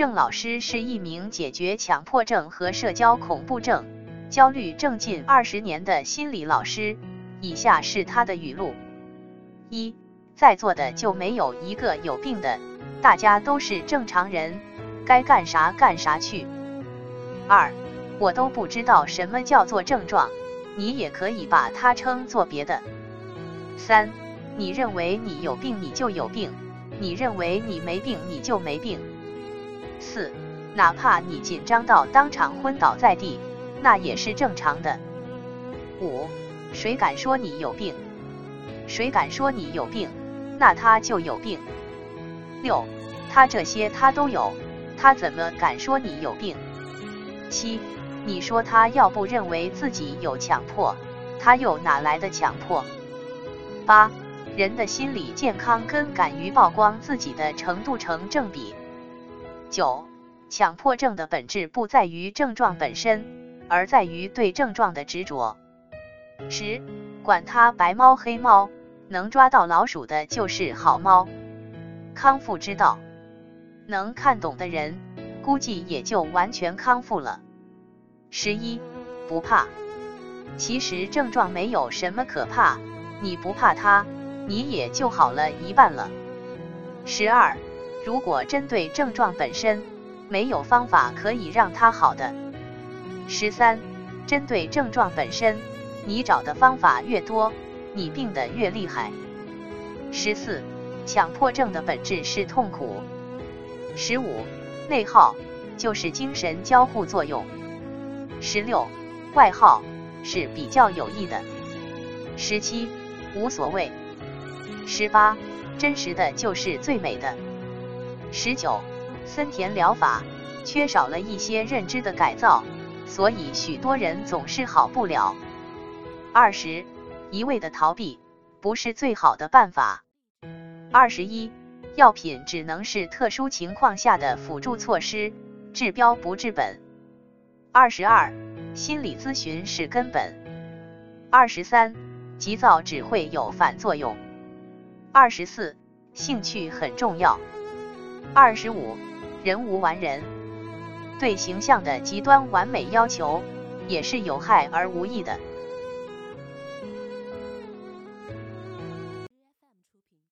郑老师是一名解决强迫症和社交恐怖症、焦虑症近二十年的心理老师。以下是他的语录：一，在座的就没有一个有病的，大家都是正常人，该干啥干啥去。二，我都不知道什么叫做症状，你也可以把它称作别的。三，你认为你有病，你就有病。你认为你没病，你就没病。四，哪怕你紧张到当场昏倒在地，那也是正常的。五，谁敢说你有病？谁敢说你有病，那他就有病。六，他这些他都有，他怎么敢说你有病？七，你说他要不认为自己有强迫，他又哪来的强迫？八。人的心理健康跟敢于曝光自己的程度成正比。九，强迫症的本质不在于症状本身，而在于对症状的执着。十，管它白猫黑猫，能抓到老鼠的就是好猫。康复之道，能看懂的人，估计也就完全康复了。十一，不怕。其实症状没有什么可怕，你不怕它。你也就好了一半了。十二，如果针对症状本身没有方法可以让它好的。十三，针对症状本身，你找的方法越多，你病得越厉害。十四，强迫症的本质是痛苦。十五，内耗就是精神交互作用。十六，外耗是比较有益的。十七，无所谓。十八，真实的就是最美的。十九，森田疗法缺少了一些认知的改造，所以许多人总是好不了。二十，一味的逃避不是最好的办法。二十一，药品只能是特殊情况下的辅助措施，治标不治本。二十二，心理咨询是根本。二十三，急躁只会有反作用。二十四，兴趣很重要。二十五，人无完人，对形象的极端完美要求也是有害而无益的。